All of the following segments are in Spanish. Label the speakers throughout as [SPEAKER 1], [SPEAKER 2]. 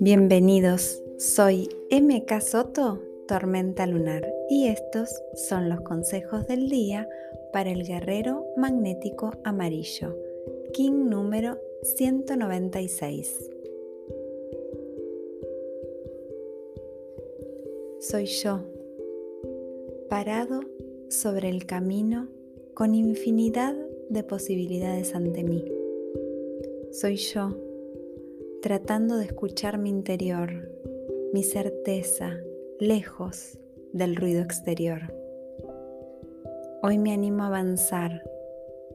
[SPEAKER 1] Bienvenidos, soy MK Soto, Tormenta Lunar, y estos son los consejos del día para el guerrero magnético amarillo, King número 196. Soy yo, parado sobre el camino con infinidad de posibilidades ante mí. Soy yo, tratando de escuchar mi interior, mi certeza, lejos del ruido exterior. Hoy me animo a avanzar.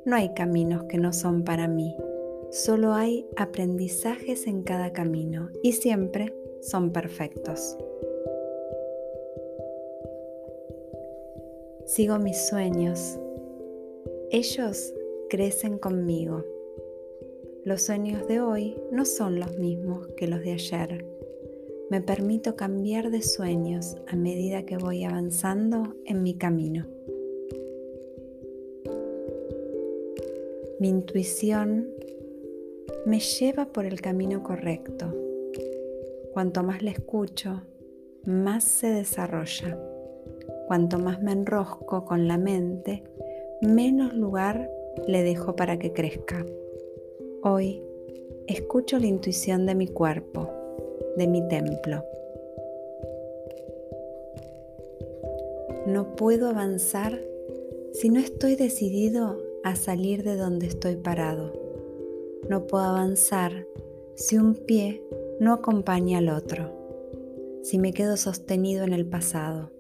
[SPEAKER 1] No hay caminos que no son para mí, solo hay aprendizajes en cada camino y siempre son perfectos. Sigo mis sueños. Ellos crecen conmigo. Los sueños de hoy no son los mismos que los de ayer. Me permito cambiar de sueños a medida que voy avanzando en mi camino. Mi intuición me lleva por el camino correcto. Cuanto más la escucho, más se desarrolla. Cuanto más me enrosco con la mente, menos lugar le dejo para que crezca. Hoy escucho la intuición de mi cuerpo, de mi templo. No puedo avanzar si no estoy decidido a salir de donde estoy parado. No puedo avanzar si un pie no acompaña al otro, si me quedo sostenido en el pasado.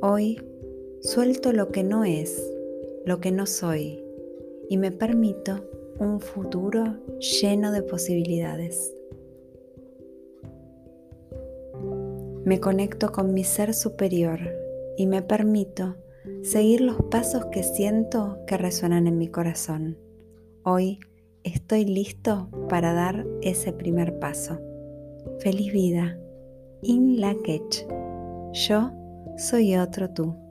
[SPEAKER 1] Hoy suelto lo que no es, lo que no soy, y me permito un futuro lleno de posibilidades. Me conecto con mi ser superior y me permito seguir los pasos que siento que resuenan en mi corazón. Hoy estoy listo para dar ese primer paso. Feliz vida. In la Yo soy otro tú.